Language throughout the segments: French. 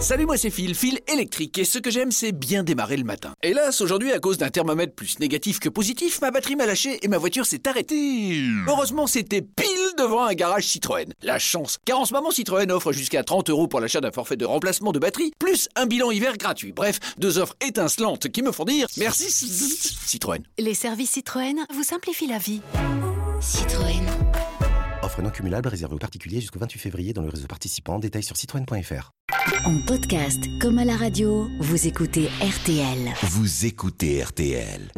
Salut, moi c'est Phil, Phil électrique, et ce que j'aime c'est bien démarrer le matin. Hélas, aujourd'hui, à cause d'un thermomètre plus négatif que positif, ma batterie m'a lâché et ma voiture s'est arrêtée. Heureusement, c'était pile devant un garage Citroën. La chance, car en ce moment Citroën offre jusqu'à 30 euros pour l'achat d'un forfait de remplacement de batterie, plus un bilan hiver gratuit. Bref, deux offres étincelantes qui me font dire merci Citroën. Les services Citroën vous simplifient la vie. Citroën. Offre non cumulable réservée aux particuliers jusqu'au 28 février dans le réseau participant. Détails sur citroën.fr. En podcast comme à la radio, vous écoutez RTL. Vous écoutez RTL.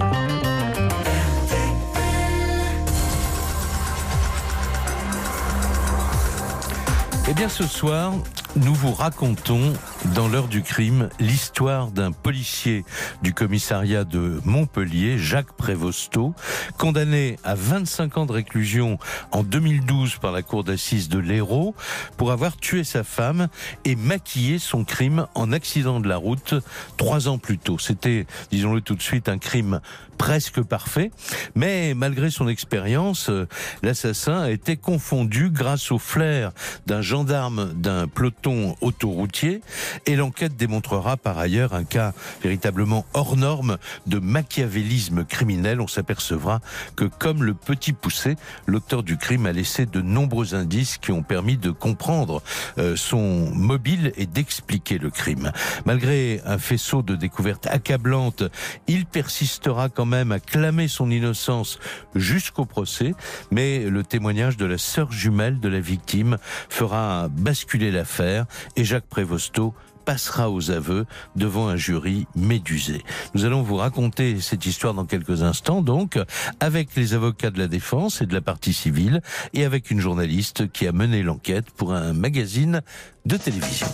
Eh bien ce soir, nous vous racontons dans l'heure du crime l'histoire d'un policier du commissariat de Montpellier, Jacques Prévosto, condamné à 25 ans de réclusion en 2012 par la cour d'assises de l'Hérault pour avoir tué sa femme et maquillé son crime en accident de la route trois ans plus tôt. C'était, disons-le tout de suite, un crime presque parfait, mais malgré son expérience, euh, l'assassin a été confondu grâce au flair d'un gendarme d'un peloton autoroutier et l'enquête démontrera par ailleurs un cas véritablement hors norme de machiavélisme criminel. On s'apercevra que comme le petit poussé, l'auteur du crime a laissé de nombreux indices qui ont permis de comprendre euh, son mobile et d'expliquer le crime. Malgré un faisceau de découvertes accablantes, il persistera quand même à clamer son innocence jusqu'au procès, mais le témoignage de la sœur jumelle de la victime fera basculer l'affaire et Jacques Prévosto passera aux aveux devant un jury médusé. Nous allons vous raconter cette histoire dans quelques instants, donc, avec les avocats de la défense et de la partie civile, et avec une journaliste qui a mené l'enquête pour un magazine de télévision.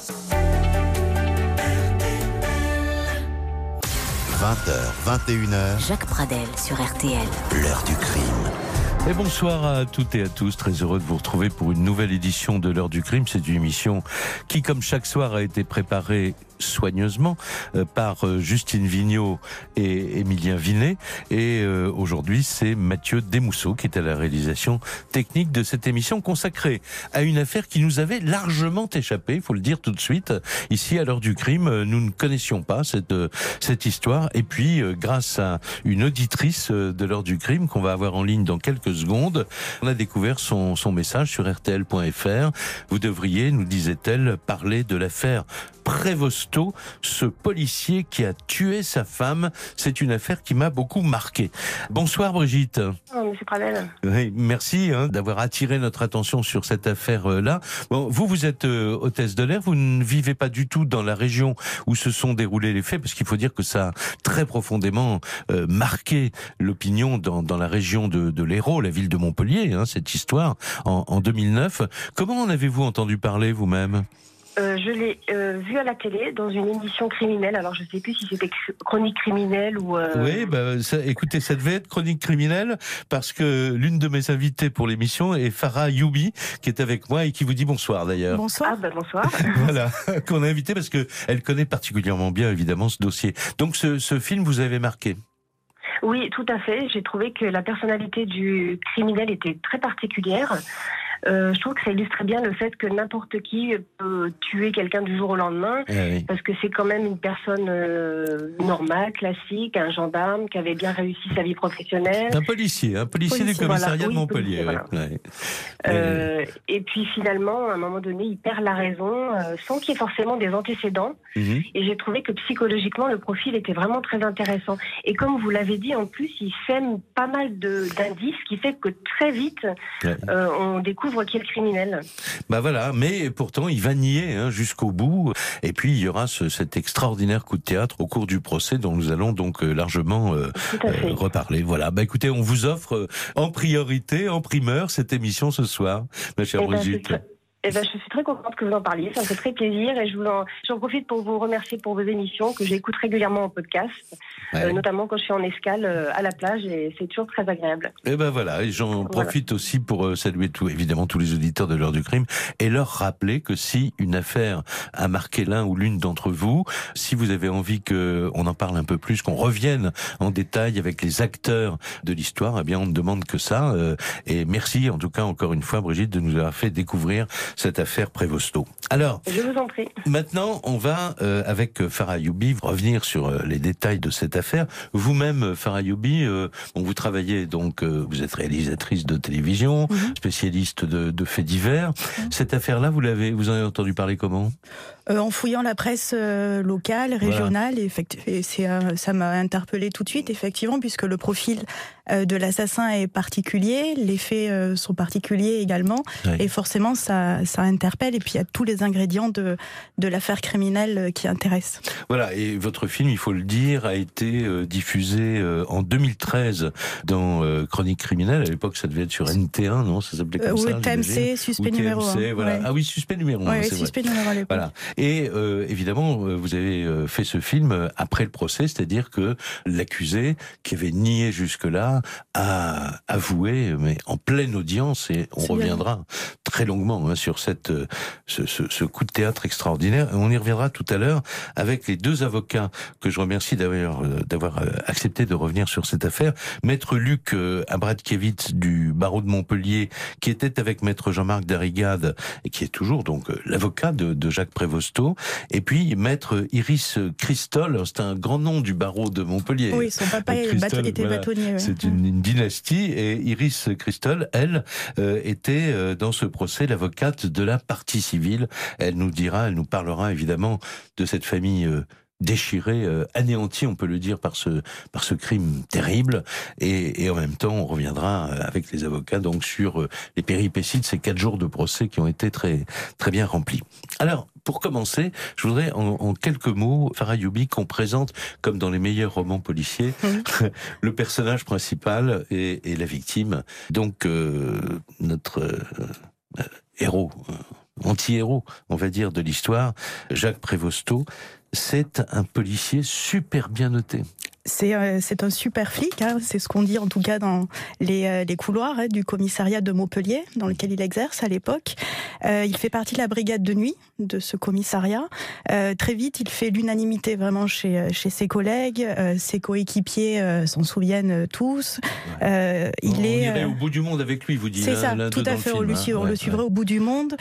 20h, 21h, Jacques Pradel sur RTL. l'heure du crime. Et bonsoir à toutes et à tous, très heureux de vous retrouver pour une nouvelle édition de l'heure du crime. C'est une émission qui, comme chaque soir, a été préparée soigneusement euh, par euh, Justine Vignot et Émilien Vinet. Et euh, aujourd'hui, c'est Mathieu Desmousseaux qui est à la réalisation technique de cette émission consacrée à une affaire qui nous avait largement échappé, il faut le dire tout de suite. Ici, à l'heure du crime, nous ne connaissions pas cette, cette histoire. Et puis, grâce à une auditrice de l'heure du crime qu'on va avoir en ligne dans quelques secondes, on a découvert son, son message sur rtl.fr. Vous devriez, nous disait-elle, parler de l'affaire Prévosto, ce policier qui a tué sa femme. C'est une affaire qui m'a beaucoup marqué. Bonsoir Brigitte. Oh, Monsieur Pradel. Oui, merci hein, d'avoir attiré notre attention sur cette affaire-là. Bon, vous, vous êtes euh, hôtesse de l'air, vous ne vivez pas du tout dans la région où se sont déroulés les faits, parce qu'il faut dire que ça a très profondément euh, marqué l'opinion dans, dans la région de, de l'Hérault, la ville de Montpellier, hein, cette histoire, en, en 2009. Comment en avez-vous entendu parler vous-même? Euh, je l'ai euh, vu à la télé dans une émission criminelle. Alors je sais plus si c'était chronique criminelle ou. euh, Oui, bah, ça, écoutez, ça devait être chronique criminelle parce que l'une de mes invitées pour l'émission est Farah Youbi, qui est avec moi et qui vous dit bonsoir d'ailleurs. Ah bah bonsoir. Voilà, qu'on a invité parce que elle connaît particulièrement bien évidemment ce dossier. Donc ce, ce film vous avait marqué? oui, tout à fait. J'ai trouvé que la personnalité du criminel était très particulière. Euh, je trouve que ça illustrait bien le fait que n'importe qui peut tuer quelqu'un du jour au lendemain. Eh oui. Parce que c'est quand même une personne euh, normale, classique, un gendarme qui avait bien réussi sa vie professionnelle. Un policier, un policier, du Policier, commissariat voilà. de Montpellier. policier, ouais, ouais. Euh, et puis finalement, à un moment donné, il perd la raison sans qu'il y ait forcément des antécédents. Mhm. Et j'ai trouvé que psychologiquement, le profil était vraiment très intéressant. Et comme vous l'avez dit, en plus, il sème pas mal d'indices, qui fait que très vite, Ouais. on découvre qui est le criminel. Bah voilà, mais pourtant il va nier hein, jusqu'au bout. Et puis il y aura ce- cet extraordinaire coup de théâtre au cours du procès dont nous allons donc euh, largement euh, euh, reparler. Voilà. Bah écoutez, on vous offre en priorité, en primeur, cette émission ce soir, ma chère Eh ben, Brigitte. Eh ben, je suis très contente que vous en parliez, ça me fait très plaisir et je vous en- j'en profite pour vous remercier pour vos émissions que j'écoute régulièrement en podcast, Ouais. euh, notamment quand je suis en escale euh, à la plage et c'est toujours très agréable. Et ben voilà, et j'en Voilà. profite aussi pour euh, saluer tout, évidemment tous les auditeurs de l'heure du crime et leur rappeler que si une affaire a marqué l'un ou l'une d'entre vous, si vous avez envie que on en parle un peu plus, qu'on revienne en détail avec les acteurs de l'histoire, eh bien on ne demande que ça. euh, et merci en tout cas encore une fois Brigitte de nous avoir fait découvrir cette affaire Prévosto. Alors, Je vous en prie. maintenant, on va, euh, avec Farah Youbi, revenir sur euh, les détails de cette affaire. Vous-même, euh, Farah Youbi, euh, bon, vous travaillez donc, euh, vous êtes réalisatrice de télévision, Mhm. spécialiste de, de faits divers. Cette affaire-là, vous l'avez, vous en avez entendu parler comment? Euh, en fouillant la presse euh, locale, régionale, et effecti- et euh, ça m'a interpellé tout de suite, effectivement, puisque le profil euh, de l'assassin est particulier, les faits euh, sont particuliers également, Oui. et forcément ça, ça interpelle, et puis il y a tous les ingrédients de, de l'affaire criminelle euh, qui intéressent. Voilà, et votre film, il faut le dire, a été euh, diffusé euh, en 2013 dans Chronique criminelle. À l'époque, ça devait être sur NT1, non? Ça s'appelait comme ça ou TMC, suspect numéro TMC, 1. voilà. Ah oui, suspect numéro 1, Ouais, c'est vrai. suspect numéro 1 à l'époque. Voilà. Et évidemment, vous avez fait ce film après le procès, c'est-à-dire que l'accusé, qui avait nié jusque-là, a avoué, mais en pleine audience, et on reviendra très longuement hein, sur cette, euh, ce, ce, ce coup de théâtre extraordinaire. On y reviendra tout à l'heure avec les deux avocats que je remercie d'avoir euh, d'avoir euh, accepté de revenir sur cette affaire. Maître Luc Abradkiewicz du barreau de Montpellier, qui était avec Maître Jean-Marc Darrigade et qui est toujours donc l'avocat de, de Jacques Prévosto, et puis Maître Iris Christol, c'est un grand nom du barreau de Montpellier. Oui, son papa Christol, était voilà. bâtonnier. ouais. C'est une, une dynastie et Iris Christol, elle, euh, était dans ce procès l'avocate de la partie civile. Elle nous dira, elle nous parlera évidemment de cette famille euh, déchirée, euh, anéantie, on peut le dire, par ce par ce crime terrible. Et, et en même temps, on reviendra euh, avec les avocats donc sur euh, les péripéties de ces quatre jours de procès qui ont été très très bien remplis. Alors, pour commencer, je voudrais en, en quelques mots, Farah Youbi, qu'on présente comme dans les meilleurs romans policiers, le personnage principal et, et la victime. Donc euh, notre héros, euh, anti-héros, on va dire, de l'histoire, Jacques Prévosto, c'est un policier super bien noté. C'est euh, c'est un super flic, hein, c'est ce qu'on dit en tout cas dans les, euh, les couloirs hein, du commissariat de Montpellier, dans lequel il exerce à l'époque. Euh, il fait partie de la brigade de nuit de ce commissariat. Très vite, il fait l'unanimité vraiment chez, chez ses collègues, ses coéquipiers s'en souviennent tous. Il on est irait au bout du monde avec lui, vous dites. c'est hein, ça, tout à fait. on film, le, on le suivrait au bout du monde.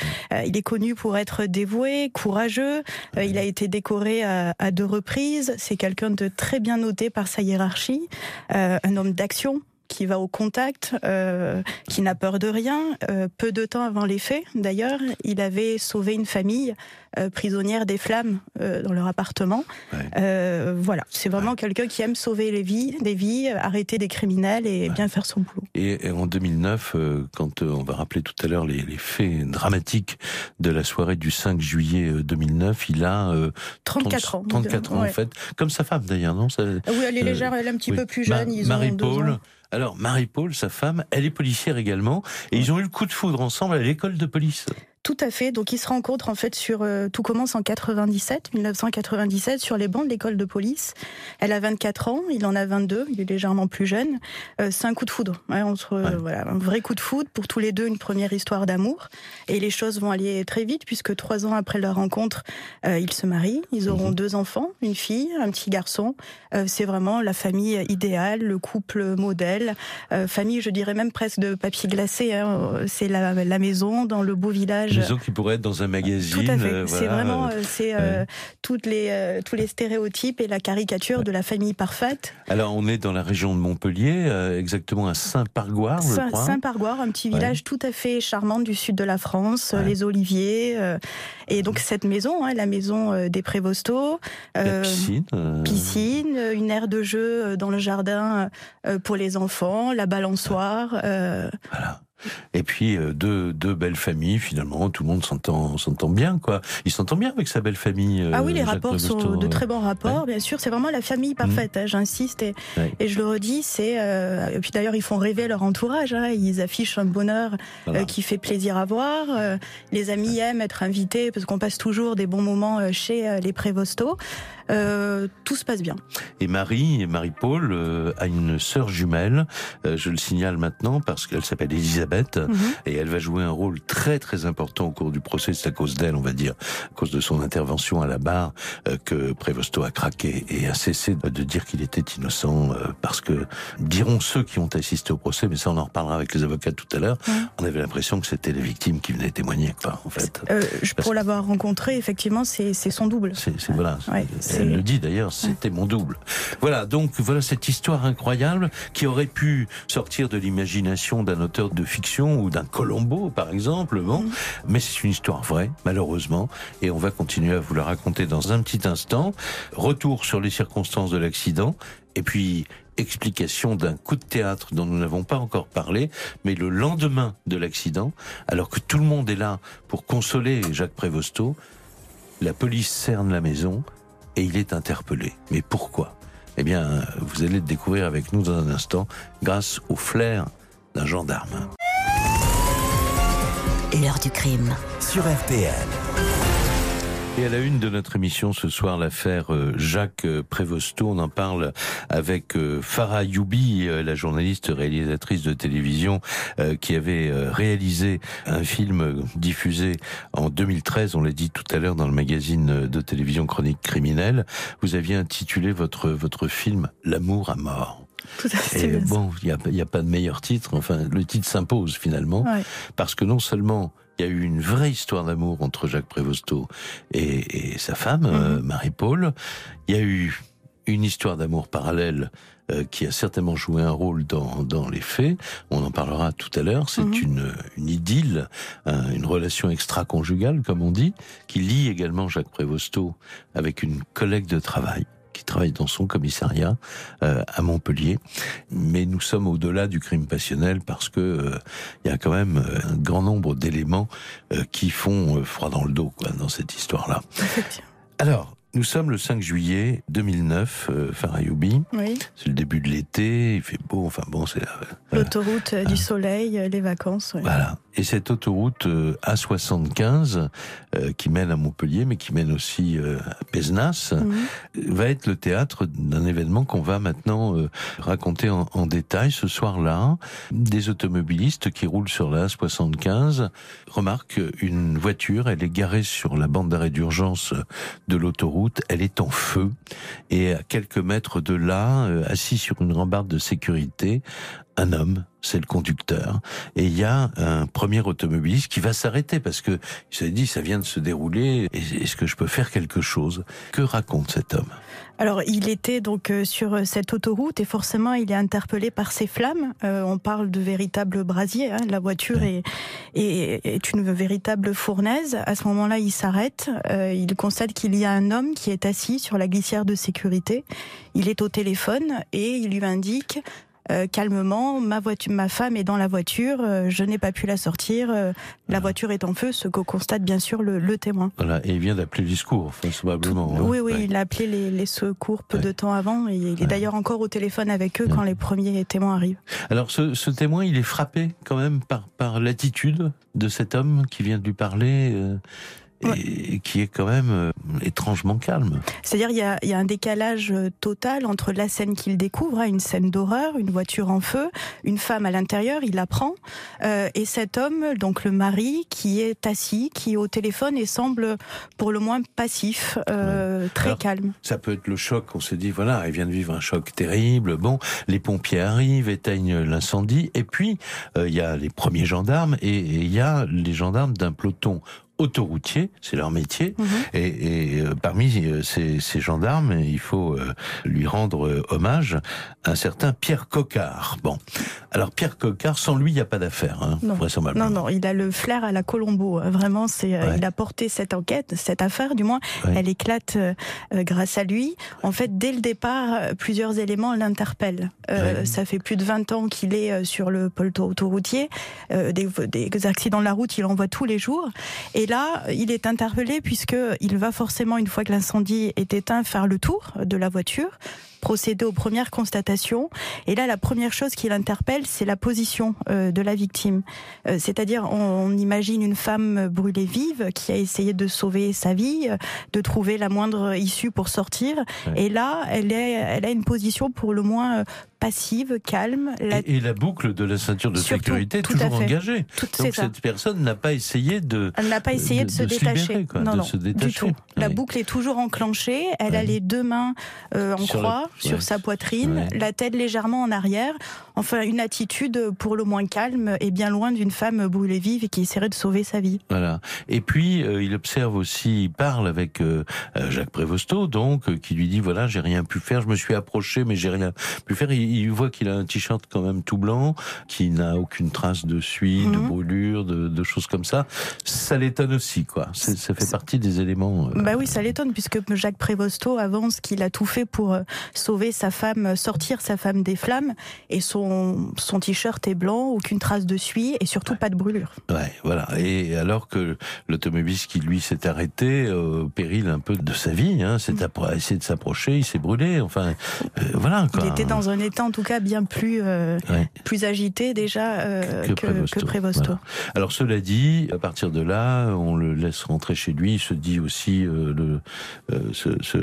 Il est connu pour être dévoué, courageux. Il a été décoré à, à deux reprises. C'est quelqu'un de très bien noté par sa hiérarchie. Euh, un homme d'action qui va au contact, euh, qui n'a peur de rien. Euh, peu de temps avant les faits, d'ailleurs, il avait sauvé une famille euh, prisonnière des flammes dans leur appartement. Ouais. Voilà, c'est vraiment quelqu'un qui aime sauver les vies, des vies, arrêter des criminels et bien faire son boulot. Et, et en 2009, euh, quand on va rappeler tout à l'heure les, les faits dramatiques de la soirée du 5 juillet euh, 2009, il a euh, 34 ans. 34 ans en fait, comme sa femme d'ailleurs, non? Ça- Oui, elle est légère, elle est un petit oui. peu plus jeune. Marie-Paul. Alors Marie-Paul, sa femme, elle est policière également, et ils ont eu le coup de foudre ensemble à l'école de police. Tout à fait. Donc ils se rencontrent en fait sur. euh, tout commence en 97, 1997, sur les bancs de l'école de police. Elle a 24 ans, il en a 22, il est légèrement plus jeune. Euh, c'est un coup de foudre. ouais, entre, euh, Ouais. voilà, un vrai coup de foudre pour tous les deux, une première histoire d'amour. Et les choses vont aller très vite puisque trois ans après leur rencontre, euh, ils se marient. Ils auront Mhm. deux enfants, une fille, un petit garçon. C'est vraiment la famille idéale, le couple modèle. Famille, je dirais même presque de papier glacé. hein. C'est la, la maison dans le beau village. Une maison qui pourrait être dans un magazine. Tout à fait. euh, c'est voilà, vraiment euh, euh, c'est toutes les tous les stéréotypes et la caricature de la famille parfaite. Alors on est dans la région de Montpellier, exactement à Saint-Pargoire. Saint-Pargoire, un petit Ouais. village tout à fait charmant du sud de la France, les oliviers et donc cette maison, hein, la maison des Prévosto, La piscine. piscine, une aire de jeu dans le jardin pour les enfants, la balançoire. Voilà. Et puis euh, deux, deux belles familles finalement, tout le monde s'entend s'entend bien quoi. Il s'entend bien avec sa belle famille. euh, Ah oui, les Jacques rapports sont de euh. très bons rapports, bien sûr. C'est vraiment la famille parfaite, hein, j'insiste. Et, Ouais. et je le redis, c'est. euh, et puis d'ailleurs, ils font rêver leur entourage. hein. ils affichent un bonheur Voilà. euh, qui fait plaisir à voir. Euh, les amis aiment être invités parce qu'on passe toujours des bons moments euh, chez euh, les Prévosto. Euh, tout se passe bien. Et Marie, Marie-Paul, euh, a une sœur jumelle. euh, je le signale maintenant parce qu'elle s'appelle Elisabeth. Mhm. et elle va jouer un rôle très très important au cours du procès. C'est à cause d'elle, on va dire, à cause de son intervention à la barre, euh, que Prévosto a craqué et a cessé de dire qu'il était innocent, euh, parce que diront ceux qui ont assisté au procès, mais ça on en reparlera avec les avocats tout à l'heure. On avait l'impression que c'était les victimes qui venaient témoigner. Enfin, en fait, Euh, je- pour l'avoir rencontré, effectivement, c'est son double. c'est, voilà, Ouais, elle le dit d'ailleurs, c'était mon double. Voilà, donc voilà cette histoire incroyable qui aurait pu sortir de l'imagination d'un auteur de fiction ou d'un Colombo par exemple, bon, mais c'est une histoire vraie malheureusement et on va continuer à vous la raconter dans un petit instant. Retour sur les circonstances de l'accident et puis explication d'un coup de théâtre dont nous n'avons pas encore parlé, mais le lendemain de l'accident, alors que tout le monde est là pour consoler Jacques Prévosto, la police cerne la maison et il est interpellé. Mais pourquoi? Eh bien, vous allez le découvrir avec nous dans un instant grâce au flair d'un gendarme. L'heure du crime. Sur RTL. Et à la une de notre émission ce soir, l'affaire euh, Jacques euh, Prévosto. On en parle avec euh, Farah Youbi, la journaliste réalisatrice de télévision qui avait réalisé un film diffusé en 2013, on l'a dit tout à l'heure dans le magazine de télévision Chronique criminelle. Vous aviez intitulé votre, votre film L'amour à mort. Tout à fait. Et bon, il n'y a, y a pas de meilleur titre. Enfin, le titre s'impose finalement Ouais. parce que non seulement il y a eu une vraie histoire d'amour entre Jacques Prévosto et, et sa femme, euh, Marie-Paul, il y a eu une histoire d'amour parallèle euh, qui a certainement joué un rôle dans, dans les faits. On en parlera tout à l'heure. C'est Mhm. une, une idylle, un- une relation extra-conjugale, comme on dit, qui lie également Jacques Prévosto avec une collègue de travail qui travaille dans son commissariat euh, à Montpellier. Mais nous sommes au-delà du crime passionnel parce que euh, il y a quand même euh, un grand nombre d'éléments euh, qui font froid dans le dos quoi, dans cette histoire-là. Alors, nous sommes le 5 juillet 2009, euh, Farayoubi. Oui. C'est le début de l'été, il fait beau, enfin bon, c'est... euh, voilà. L'autoroute euh, du soleil, euh, les vacances. ouais. Voilà. Et cette autoroute euh, A75 euh, qui mène à Montpellier, mais qui mène aussi euh, à Pézenas, Mhm. va être le théâtre d'un événement qu'on va maintenant raconter en, en détail ce soir-là. Des automobilistes qui roulent sur la A75 remarquent une voiture, elle est garée sur la bande d'arrêt d'urgence de l'autoroute, elle est en feu. Et à quelques mètres de là, euh, assis sur une rambarde de sécurité, un homme, c'est le conducteur, et il y a un premier automobiliste qui va s'arrêter parce que il s'est dit ça vient de se dérouler, est-ce que je peux faire quelque chose? Que raconte cet homme? Alors, il était donc euh, sur euh, cette autoroute et forcément, il est interpellé par ces flammes. Euh, on parle de véritables brasiers. hein. La voiture est, est, est une véritable fournaise. À ce moment-là, il s'arrête. Euh, il constate qu'il y a un homme qui est assis sur la glissière de sécurité. Il est au téléphone et il lui indique euh, calmement, ma voiture, ma femme est dans la voiture, euh, je n'ai pas pu la sortir, euh, la voiture est en feu, ce que constate bien sûr le, le témoin. Voilà, et il vient d'appeler le discours, enfin, probablement. hein. Oui, oui, Ouais. il a appelé les, les secours peu Ouais. de temps avant et il est Ouais. d'ailleurs encore au téléphone avec eux quand les premiers témoins arrivent. Alors, ce, ce témoin, il est frappé quand même par, par l'attitude de cet homme qui vient de lui parler. Et, qui est quand même euh, étrangement calme. C'est-à-dire il y a, il y a un décalage euh, total entre la scène qu'il découvre, hein, une scène d'horreur, une voiture en feu, une femme à l'intérieur, il apprend, euh, et cet homme, donc le mari, qui est assis, qui est au téléphone et semble pour le moins passif, euh, très Alors, calme. Ça peut être le choc, on s'est dit, voilà, il vient de vivre un choc terrible, bon, les pompiers arrivent, éteignent l'incendie, et puis il y a les premiers gendarmes, et il y a les gendarmes d'un peloton autoroutier, c'est leur métier, Mhm. et, et, euh, parmi euh, ces, ces gendarmes, il faut euh, lui rendre euh, hommage, un certain Pierre Coquart. Bon, alors Pierre Coquart, sans lui, il n'y a pas d'affaire, hein, Non. vraisemblablement. Non, non, il a le flair à la Colombo. hein. Vraiment, c'est, euh, Ouais. il a porté cette enquête, cette affaire, du moins, Ouais. elle éclate euh, euh, grâce à lui. En fait, dès le départ, euh, plusieurs éléments l'interpellent. Euh, Ouais. Ça fait plus de 20 ans qu'il est euh, sur le pôle autoroutier. Euh, des, des accidents de la route, il en voit tous les jours. Et là, il est interpellé puisque il va forcément, une fois que l'incendie est éteint, faire le tour de la voiture procéder aux premières constatations. Et là, la première chose qui l'interpelle, c'est la position euh, de la victime. Euh, C'est-à-dire, on, on imagine une femme brûlée vive qui a essayé de sauver sa vie, euh, de trouver la moindre issue pour sortir. Ouais. Et là, elle, est, elle a une position pour le moins passive, calme. La... Et, et, la boucle de la ceinture de Surtout, sécurité est toujours engagée. Tout- Donc cette personne n'a pas essayé de. Elle n'a pas essayé de, se détacher. libérer, quoi, non, non, se du tout. La boucle est toujours enclenchée. Elle a les deux mains euh, en Sur la- ouais. sur sa poitrine, Ouais. la tête légèrement en arrière. Enfin, une attitude pour le moins calme et bien loin d'une femme brûlée vive et qui essaierait de sauver sa vie. Voilà. Et puis euh, il observe aussi, il parle avec euh, euh, Jacques Prévosto, donc euh, qui lui dit voilà j'ai rien pu faire, je me suis approché mais j'ai rien pu faire. Il, il voit qu'il a un t-shirt quand même tout blanc, qui n'a aucune trace de suie, de Mhm. brûlure, de, de choses comme ça. Ça l'étonne aussi quoi. Ça fait partie des éléments. Bah oui, ça l'étonne puisque Jacques Prévosto avance qu'il a tout fait pour sauver sa femme, sortir sa femme des flammes et son, son t-shirt est blanc, aucune trace de suie et surtout pas de brûlure. Ouais, voilà. Et alors que l'automobiliste qui lui s'est arrêté euh, au péril un peu de sa vie, hein, s'est a essayé de s'approcher, il s'est brûlé. Enfin, euh, voilà quoi. Il était dans un état en tout cas bien plus euh, Ouais. plus agité déjà euh, Que que, Prévosto, que Prévosto. voilà. Alors cela dit, à partir de là, on le laisse rentrer chez lui. Il se dit aussi le ce, ce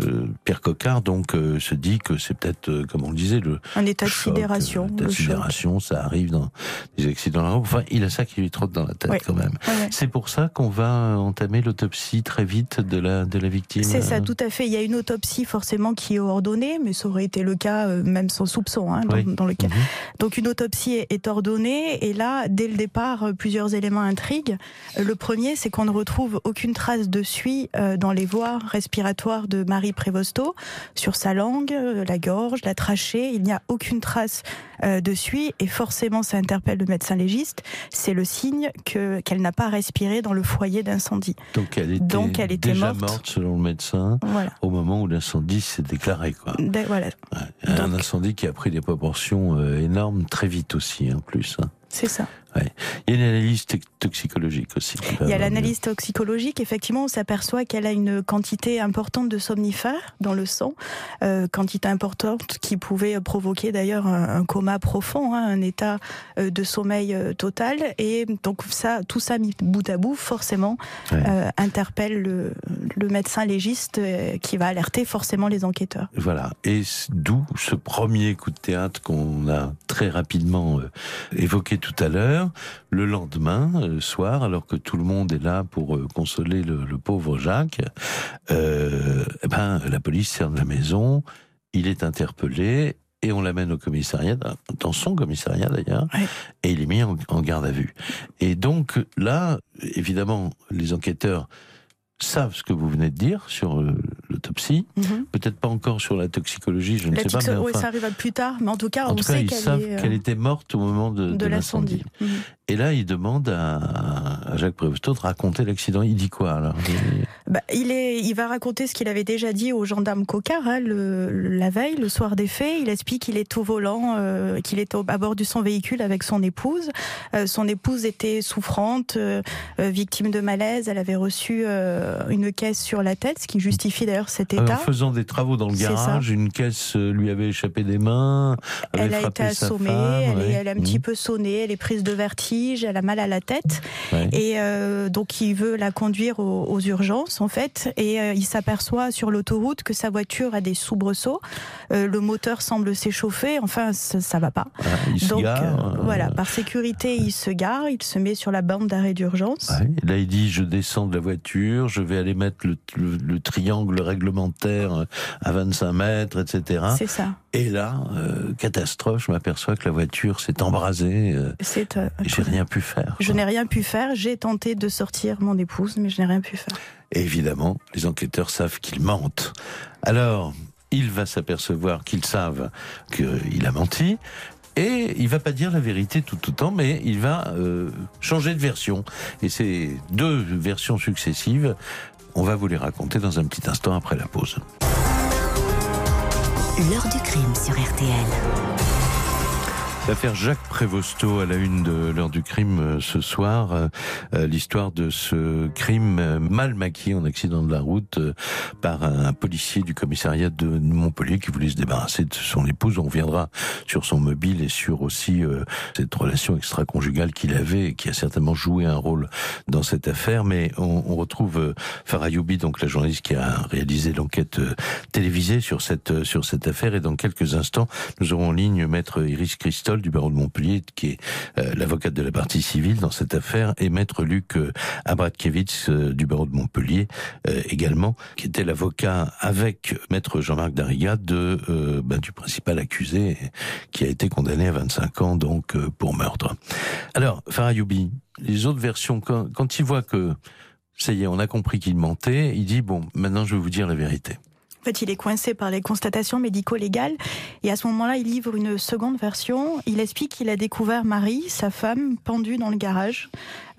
Pierre Coquard, donc se dit que c'est peut-être, euh, comme on le disait, le Un état de choc, sidération. euh, état de choc. sidération, ça arrive dans des accidents. de la route. Enfin, il a ça qui lui trotte dans la tête Ouais. quand même. Ouais, ouais. C'est pour ça qu'on va entamer l'autopsie très vite de la de la victime. C'est ça, euh, tout à fait. Il y a une autopsie forcément qui est ordonnée, mais ça aurait été le cas euh, même sans soupçon hein, dans, Oui. dans le cas. Mhm. Donc une autopsie est- ordonnée et là, dès le départ, plusieurs éléments intriguent. Le premier, c'est qu'on ne retrouve aucune trace de suie dans les voies respiratoires de Marie Prévosto, sur sa langue, la gorge, la trachée. Il n'y a aucune trace euh, de suie et forcément, ça interpelle le médecin légiste. C'est le signe que qu'elle n'a pas respiré dans le foyer d'incendie. Donc elle était, Donc, elle était déjà morte. selon le médecin Voilà. au moment où l'incendie s'est déclaré. Quoi. Dès- voilà. Ouais. Un Donc- incendie qui a pris des proportions euh, énormes très vite aussi, en plus. hein. C'est ça. Il y a une analyse toxicologique aussi. Il y a l'analyse toxicologique. Effectivement, on s'aperçoit qu'elle a une quantité importante de somnifères dans le sang, euh, quantité importante qui pouvait provoquer d'ailleurs un, un coma profond, hein, un état euh, de sommeil euh, total. Et donc ça, tout ça mis bout à bout, forcément, Ouais. euh, interpelle le, le médecin légiste qui va alerter forcément les enquêteurs. Voilà. Et d'où ce premier coup de théâtre qu'on a très rapidement évoqué tout à l'heure. Le lendemain, euh, soir, alors que tout le monde est là pour euh, consoler le, le pauvre Jacques, euh, eh ben, la police sert de la maison, il est interpellé et on l'amène au commissariat, dans son commissariat d'ailleurs, Ouais. et il est mis en, en garde à vue. Et donc là, évidemment, les enquêteurs savent ce que vous venez de dire sur euh, l'autopsie, Mhm. peut-être pas encore sur la toxicologie, je ne La sais pas, mais oui, enfin, ça arrivera plus tard, mais en tout cas, en on tout cas, sait ils qu'elle euh, qu'elle était morte au moment de, de, de l'incendie. l'incendie. Mhm. Et là, il demande à, Jacques Prévost de raconter l'accident. Il dit quoi alors? Il- Bah, il, est, il va raconter ce qu'il avait déjà dit au gendarme Cocard hein, le, la veille, le soir des faits. Il explique qu'il est au volant, euh, qu'il est au- à bord de son véhicule avec son épouse. Euh, son épouse était souffrante, euh, victime de malaise. Elle avait reçu une caisse sur la tête, ce qui justifie d'ailleurs cet En état. faisant des travaux dans le garage, une caisse lui avait échappé des mains. avait Elle a été assommée, femme, elle, est, elle est un Mmh. petit peu sonnée, elle est prise de vertige, elle a mal à la tête. Ouais. Et euh, donc il veut la conduire aux, aux urgences en fait, et euh, il s'aperçoit sur l'autoroute que sa voiture a des soubresauts, Euh, le moteur semble s'échauffer, enfin ça, ça va pas. Voilà, il se Donc gare, euh, euh, voilà, par sécurité il se gare, il se met sur la bande d'arrêt d'urgence. ouais. Là, il dit je descends de la voiture, je vais aller mettre le, le- le triangle réglementaire à 25 mètres, etc. C'est ça. Et là, euh, catastrophe, je m'aperçois que la voiture s'est embrasée. euh, C'est. euh, et j'ai rien pu faire. Je n'ai rien pu faire. J'ai tenté de sortir mon épouse, mais je n'ai rien pu faire. Et évidemment, les enquêteurs savent qu'ils mentent. Alors, il va s'apercevoir qu'ils savent qu'il a menti. Et il va pas dire la vérité tout autant, mais il va changer de version. Et ces deux versions successives, on va vous les raconter dans un petit instant après la pause. L'heure du crime sur RTL. L'affaire Jacques Prévosto à la une de l'heure du crime euh, ce soir. euh, euh, L'histoire de ce crime mal maquillé en accident de la route par un policier du commissariat de Montpellier qui voulait se débarrasser de son épouse. On reviendra sur son mobile et sur aussi cette relation extra-conjugale qu'il avait et qui a certainement joué un rôle dans cette affaire. Mais on, retrouve Farah Youbi, donc la journaliste qui a réalisé l'enquête télévisée sur cette sur cette affaire. Et dans quelques instants, nous aurons en ligne maître Iris Du barreau de Montpellier, qui est euh, l'avocate de la partie civile dans cette affaire, et maître Luc euh, Abratkiewicz euh, du barreau de Montpellier également, qui était l'avocat avec maître Jean-Marc Dariga de ben, du principal accusé qui a été condamné à 25 ans donc pour meurtre. Alors Farah Youbi, les autres versions quand, quand il voit que ça y est, on a compris qu'il mentait, il dit bon, maintenant je vais vous dire la vérité. En fait, il est coincé par les constatations médico-légales. Et à ce moment-là, il livre une seconde version. Il explique qu'il a découvert Marie, sa femme, pendue dans le garage.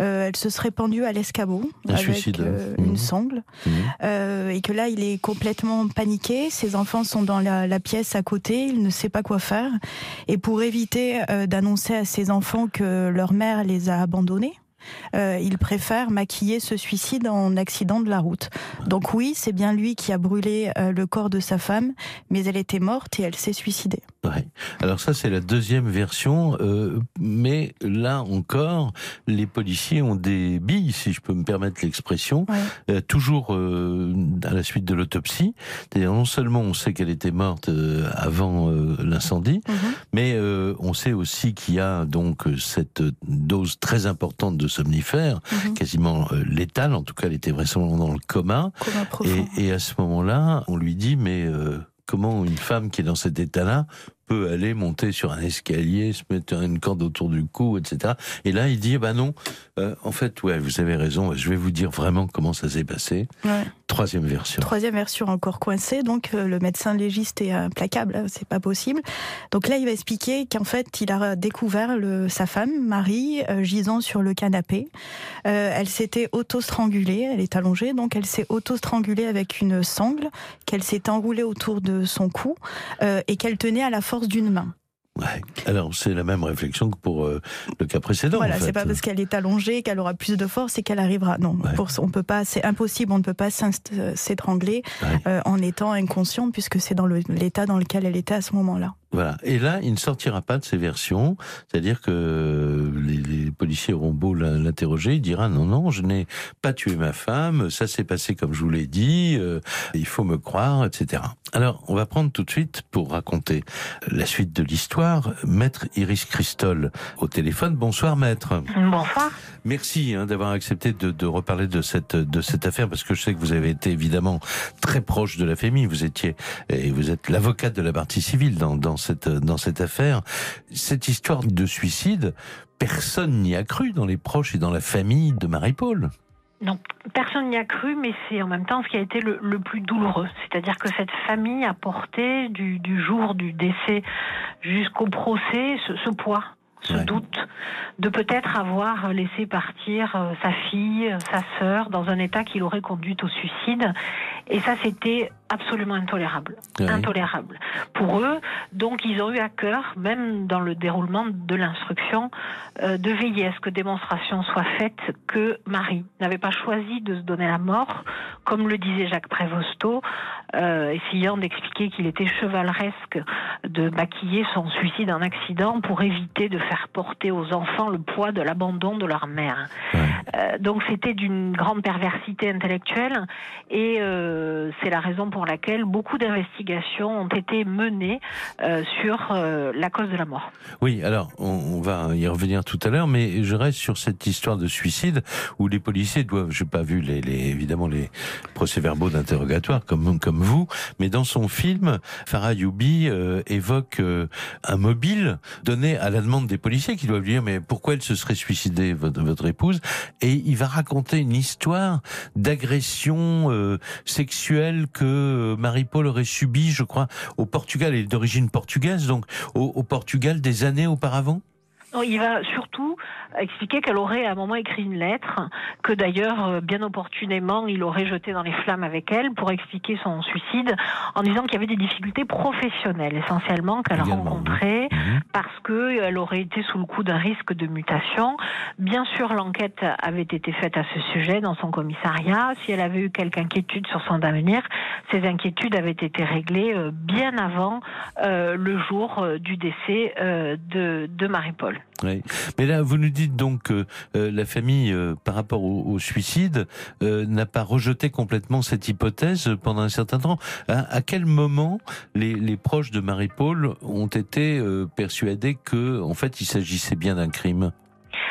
Euh, elle se serait pendue à l'escabeau Un avec suicide, euh, hein. une Mhm. sangle. Mhm. Euh, et que là, il est complètement paniqué. Ses enfants sont dans la, la pièce à côté. Il ne sait pas quoi faire. Et pour éviter d'annoncer à ses enfants que leur mère les a abandonnés, euh, il préfère maquiller ce suicide en accident de la route. Donc oui, c'est bien lui qui a brûlé euh, le corps de sa femme, mais elle était morte et elle s'est suicidée. Ouais. Alors ça c'est la deuxième version, euh, mais là encore, les policiers ont des billes, si je peux me permettre l'expression, Ouais. euh, toujours euh, à la suite de l'autopsie. C'est-à-dire non seulement on sait qu'elle était morte avant l'incendie, mais euh, on sait aussi qu'il y a donc cette dose très importante de somnifères, Mhm. quasiment létale, en tout cas elle était vraisemblablement dans le coma. Coma. Et, et à ce moment-là, on lui dit, mais comment une femme qui est dans cet état-là peut aller monter sur un escalier, se mettre une corde autour du cou, etc. Et là, il dit, bah non, euh, en fait, ouais, vous avez raison, je vais vous dire vraiment comment ça s'est passé. Ouais. Troisième version. Troisième version encore coincée, donc euh, le médecin légiste est implacable, hein, c'est pas possible. Donc là, il va expliquer qu'en fait, il a découvert le, sa femme, Marie, euh, gisant sur le canapé. Elle s'était auto-strangulée, elle est allongée, donc elle s'est auto-strangulée avec une sangle qu'elle s'est enroulée autour de son cou et qu'elle tenait à la force d'une main. Ouais. Alors, c'est la même réflexion que pour euh, le cas précédent. voilà, en fait. c'est pas parce qu'elle est allongée qu'elle aura plus de force et qu'elle arrivera. Non, Ouais. pour, on peut pas, c'est impossible, on ne peut pas euh, s'étrangler Ouais. euh, en étant inconsciente puisque c'est dans l'état dans lequel elle était à ce moment-là. Voilà. Et là, il ne sortira pas de ces versions. C'est-à-dire que les, policiers auront beau l'interroger, il dira non, non, je n'ai pas tué ma femme, ça s'est passé comme je vous l'ai dit, euh, il faut me croire, etc. Alors, on va prendre tout de suite, pour raconter la suite de l'histoire, Maître Iris Christol au téléphone. Bonsoir, Maître. Bonsoir. Merci hein, d'avoir accepté de, reparler de cette affaire parce que je sais que vous avez été évidemment très proche de la famille. Vous étiez et vous êtes l'avocate de la partie civile dans cette affaire. Cette histoire de suicide, personne n'y a cru dans les proches et dans la famille de Marie-Paul. Non, personne n'y a cru, mais c'est en même temps ce qui a été le, plus douloureux. C'est-à-dire que cette famille a porté du, jour du décès jusqu'au procès ce poids, ce Ouais. doute de peut-être avoir laissé partir euh, sa fille, sa sœur, dans un état qui l'aurait conduite au suicide. Et ça, c'était absolument intolérable. Intolérable pour eux. Donc, ils ont eu à cœur, même dans le déroulement de l'instruction, euh, de veiller à ce que démonstration soit faite que Marie n'avait pas choisi de se donner la mort, comme le disait Jacques Prévosto, euh, essayant d'expliquer qu'il était chevaleresque de maquiller son suicide en accident pour éviter de faire porter aux enfants le poids de l'abandon de leur mère. Euh, donc c'était d'une grande perversité intellectuelle et euh, c'est la raison pour laquelle beaucoup d'investigations ont été menées euh, sur euh, la cause de la mort. Oui, alors on, va y revenir tout à l'heure, mais je reste sur cette histoire de suicide où les policiers doivent, j'ai pas vu les, évidemment les procès-verbaux d'interrogatoire comme comme vous, mais dans son film, Farah Youbi évoque un mobile donné à la demande des policiers qui doivent lui dire mais pourquoi elle se serait suicidée votre, épouse? Et il va raconter une histoire d'agression sexuelle que euh, Marie-Paul aurait subie, je crois, au Portugal, elle est d'origine portugaise, donc au Portugal des années auparavant? Il va surtout expliquer qu'elle aurait à un moment écrit une lettre, que d'ailleurs, euh, bien opportunément, il aurait jeté dans les flammes avec elle pour expliquer son suicide, en disant qu'il y avait des difficultés professionnelles essentiellement qu'elle rencontrait Mhm. parce qu'elle aurait été sous le coup d'un risque de mutation. Bien sûr, l'enquête avait été faite à ce sujet dans son commissariat. Si elle avait eu quelque inquiétude sur son avenir, ces inquiétudes avaient été réglées euh, bien avant euh, le jour du décès euh, de, de Marie-Paul. Oui. Mais là, vous nous dites donc que euh, la famille, euh, par rapport au, au suicide, euh, n'a pas rejeté complètement cette hypothèse pendant un certain temps. À, à quel moment les, les proches de Marie-Paul ont été euh, persuadés que, en fait, il s'agissait bien d'un crime?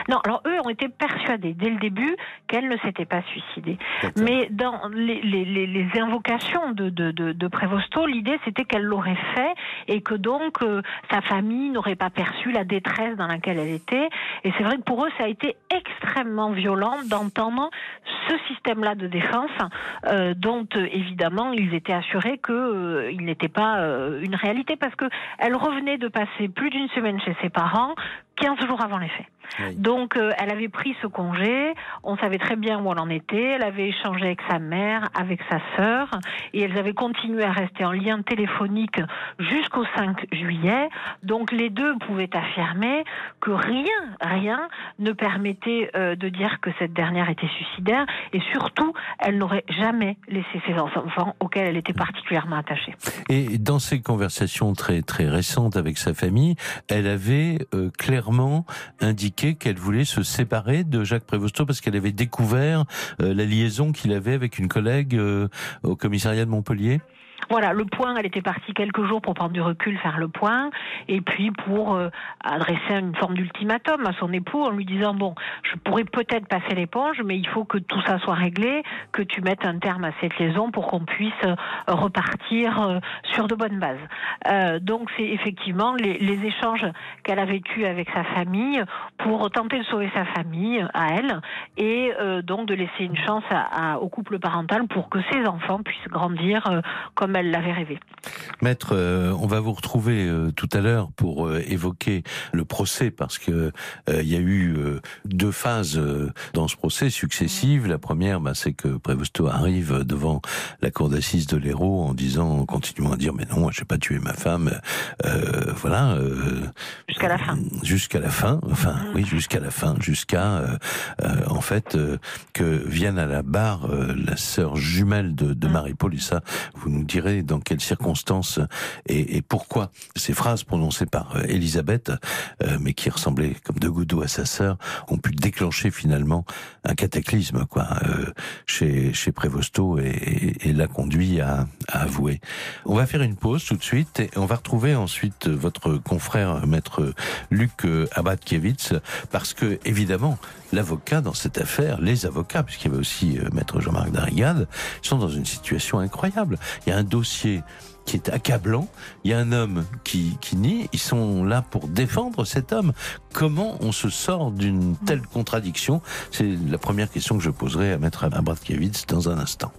Non, alors eux ont été persuadés dès le début qu'elle ne s'était pas suicidée. Mais dans les, les, les, les invocations de, de, de, de Prévosto, l'idée c'était qu'elle l'aurait fait et que donc euh, sa famille n'aurait pas perçu la détresse dans laquelle elle était. Et c'est vrai que pour eux, ça a été extrêmement violent d'entendre ce système-là de défense euh, dont euh, évidemment ils étaient assurés que euh, il n'était pas une réalité parce que elle revenait de passer plus d'une semaine chez ses parents, 15 jours avant les faits. Oui. Donc, euh, elle avait pris ce congé. On savait très bien où elle en était. Elle avait échangé avec sa mère, avec sa sœur, et elles avaient continué à rester en lien téléphonique jusqu'au 5 juillet. Donc, les deux pouvaient affirmer que rien, rien ne permettait euh, de dire que cette dernière était suicidaire, et surtout, elle n'aurait jamais laissé ses enfants auxquels elle était particulièrement attachée. Et dans ces conversations très très récentes avec sa famille, elle avait euh, clairement indiqué qu'elle voulait se séparer de Jacques Prévosto parce qu'elle avait découvert euh, la liaison qu'il avait avec une collègue euh, au commissariat de Montpellier. Voilà, le point, elle était partie quelques jours pour prendre du recul, faire le point, et puis pour euh, adresser une forme d'ultimatum à son époux en lui disant bon, je pourrais peut-être passer l'éponge, mais il faut que tout ça soit réglé, que tu mettes un terme à cette liaison pour qu'on puisse euh, repartir euh, sur de bonnes bases. Donc c'est effectivement les, échanges qu'elle a vécus avec sa famille pour tenter de sauver sa famille à elle et donc de laisser une chance au couple parental pour que ses enfants puissent grandir euh, comme elle l'avait rêvé. Maître, euh, on va vous retrouver euh, tout à l'heure pour euh, évoquer le procès parce que il y a eu deux phases dans ce procès successives. La première, bah, c'est que Prévosto arrive devant la cour d'assises de l'Hérault en disant, en continuant à dire, mais non, j'ai pas tué ma femme. Euh, voilà. Jusqu'à la fin. Jusqu'à la fin. Enfin, oui, jusqu'à la fin, jusqu'à euh, euh, en fait que vienne à la barre la sœur jumelle de, de Marie-Paul. Et ça, vous nous direz dans quelles circonstances et, pourquoi ces phrases prononcées par euh, Elisabeth, euh, mais qui ressemblaient comme deux gouttes d'eau à sa sœur, ont pu déclencher finalement un cataclysme quoi euh, chez chez Prévosto et, l'a conduit à, à avouer. On va faire une pause tout de suite et on va retrouver ensuite votre confrère maître Luc Abadkiewicz parce que évidemment l'avocat dans cette affaire, les avocats, puisqu'il y avait aussi euh, maître Jean-Marc Darrigade, sont dans une situation incroyable. Il y a un dossier qui est accablant. Il y a un homme qui, qui nie. Ils sont là pour défendre cet homme. Comment on se sort d'une telle contradiction? C'est la première question que je poserai à Maître Abradkiewicz dans un instant.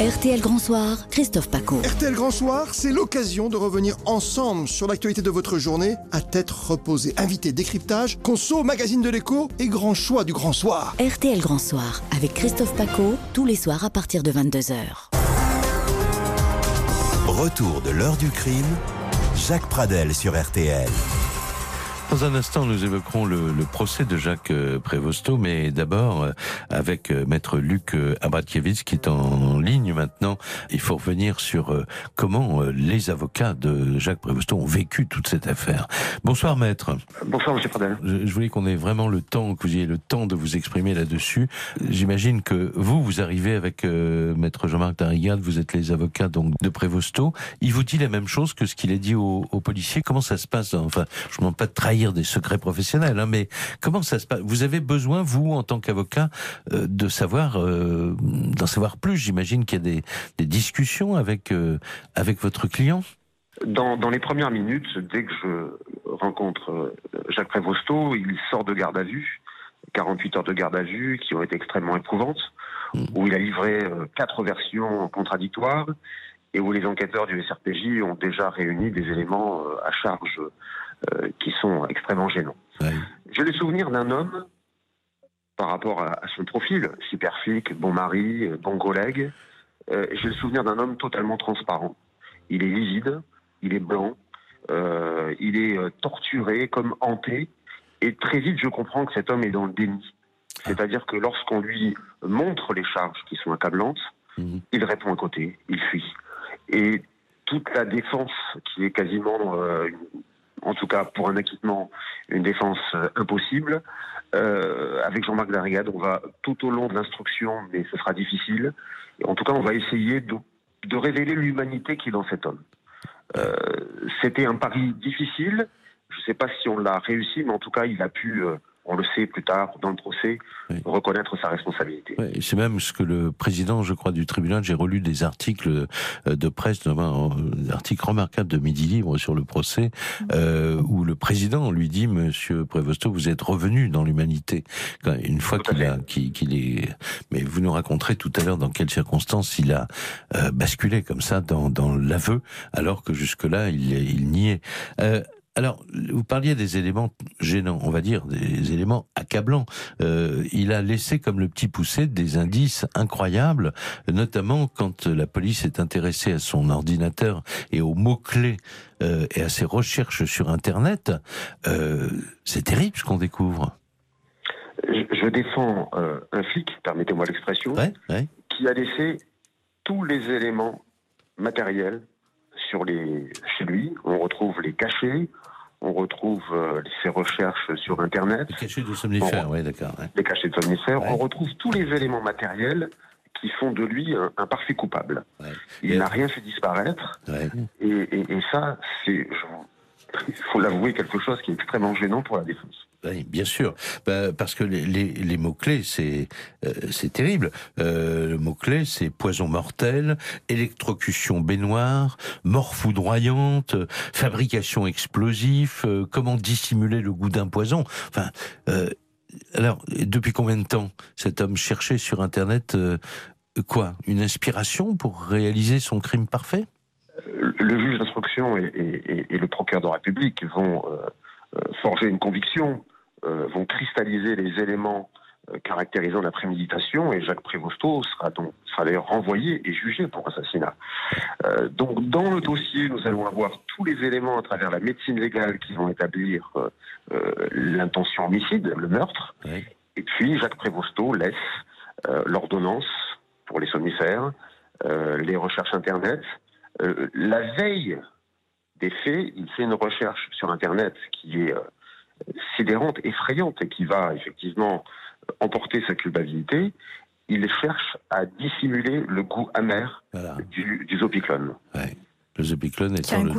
RTL Grand Soir, Christophe Paco. RTL Grand Soir, c'est l'occasion de revenir ensemble sur l'actualité de votre journée à tête reposée. Invité, décryptage, conso, magazine de l'écho et grand choix du grand soir. RTL Grand Soir, avec Christophe Paco, tous les soirs à partir de 22h. Retour de l'heure du crime, Jacques Pradel sur RTL. Dans un instant, nous évoquerons le, le procès de Jacques euh, Prévosto, mais d'abord euh, avec euh, maître Luc Abradkiewicz qui est en, ligne maintenant. Il faut revenir sur comment les avocats de Jacques Prévosto ont vécu toute cette affaire. Bonsoir maître. Bonsoir, monsieur Pradel. Je, je voulais qu'on ait vraiment le temps, que vous ayez le temps de vous exprimer là-dessus. J'imagine que vous, vous arrivez avec euh, maître Jean-Marc Darrigade, vous êtes les avocats donc de Prévosto. Il vous dit la même chose que ce qu'il a dit aux, aux policiers. Comment ça se passe Enfin, je ne demande pas de trahir des secrets professionnels, hein, mais comment ça se passe? Vous avez besoin, vous, en tant qu'avocat, euh, de savoir, euh, d'en savoir plus. J'imagine qu'il y a des, des discussions avec euh, avec votre client. Dans, dans les premières minutes, dès que je rencontre Jacques Prévosto, il sort de garde à vue, 48 heures de garde à vue qui ont été extrêmement éprouvantes, où il a livré quatre versions contradictoires et où les enquêteurs du SRPJ ont déjà réuni des éléments euh, à charge euh, qui sont extrêmement gênants. Ouais. J'ai le souvenir d'un homme, par rapport à, son profil, super flic, bon mari, bon collègue, euh, j'ai le souvenir d'un homme totalement transparent. Il est livide, il est blanc, euh, il est torturé, comme hanté, et très vite je comprends que cet homme est dans le déni. C'est-à-dire que lorsqu'on lui montre les charges qui sont accablantes, mhm. il répond à côté, il fuit. Et toute la défense qui est quasiment, en tout cas pour un acquittement, une défense impossible, avec Jean-Marc Darrigade, on va tout au long de l'instruction, mais ce sera difficile, en tout cas, on va essayer de, révéler l'humanité qui est dans cet homme. Euh, c'était un pari difficile. Je ne sais pas si on l'a réussi, mais en tout cas, il a pu euh, on le sait plus tard dans le procès, reconnaître sa responsabilité. c'est même ce que le président, je crois, du tribunal, j'ai relu des articles euh, de presse, notamment un article remarquable de Midi Libre sur le procès, euh, où le président lui dit, Monsieur Prévosto, vous êtes revenu dans l'humanité. Une fois qu'il a, qu'il est, mais vous nous raconterez tout à l'heure dans quelles circonstances il a euh, basculé comme ça dans, dans l'aveu, alors que jusque-là il, il niait. Euh, alors, vous parliez des éléments gênants, on va dire, des éléments accablants. Euh, il a laissé comme le petit poussé des indices incroyables, notamment quand la police est intéressée à son ordinateur et aux mots-clés euh, et à ses recherches sur Internet. Euh, c'est terrible ce qu'on découvre. Je, défends un flic, permettez-moi l'expression, qui a laissé tous les éléments matériels sur les, chez lui. On retrouve les cachets, on retrouve euh, ses recherches sur Internet. Les cachets de somnifères, oui, d'accord. Les cachets de somnifères. On retrouve tous les éléments matériels qui font de lui un, parfait coupable. Il n'a rien fait disparaître. Et, et, ça, c'est, il faut l'avouer, quelque chose qui est extrêmement gênant pour la défense. Oui, bien sûr, bah, parce que les, mots-clés, c'est euh, terrible. Euh, le mot-clé, c'est poison mortel, électrocution baignoire, mort foudroyante, fabrication explosif, euh, comment dissimuler le goût d'un poison. Enfin, euh, alors, depuis combien de temps cet homme cherchait sur Internet quoi Une inspiration pour réaliser son crime parfait? Le juge d'instruction et, et, le procureur de la République vont forger une conviction, euh, vont cristalliser les éléments euh, caractérisant la préméditation et Jacques Prévosto sera donc sera d'ailleurs renvoyé et jugé pour assassinat. donc dans le dossier, nous allons avoir tous les éléments à travers la médecine légale qui vont établir l'intention homicide, le meurtre. Et puis Jacques Prévosto laisse l'ordonnance pour les somnifères, les recherches internet. la veille des faits, il fait une recherche sur Internet qui est euh, sidérante, effrayante et qui va effectivement emporter sa culpabilité. Il cherche à dissimuler le goût amer du, du Zopiclone. Le Zopiclone est le nom,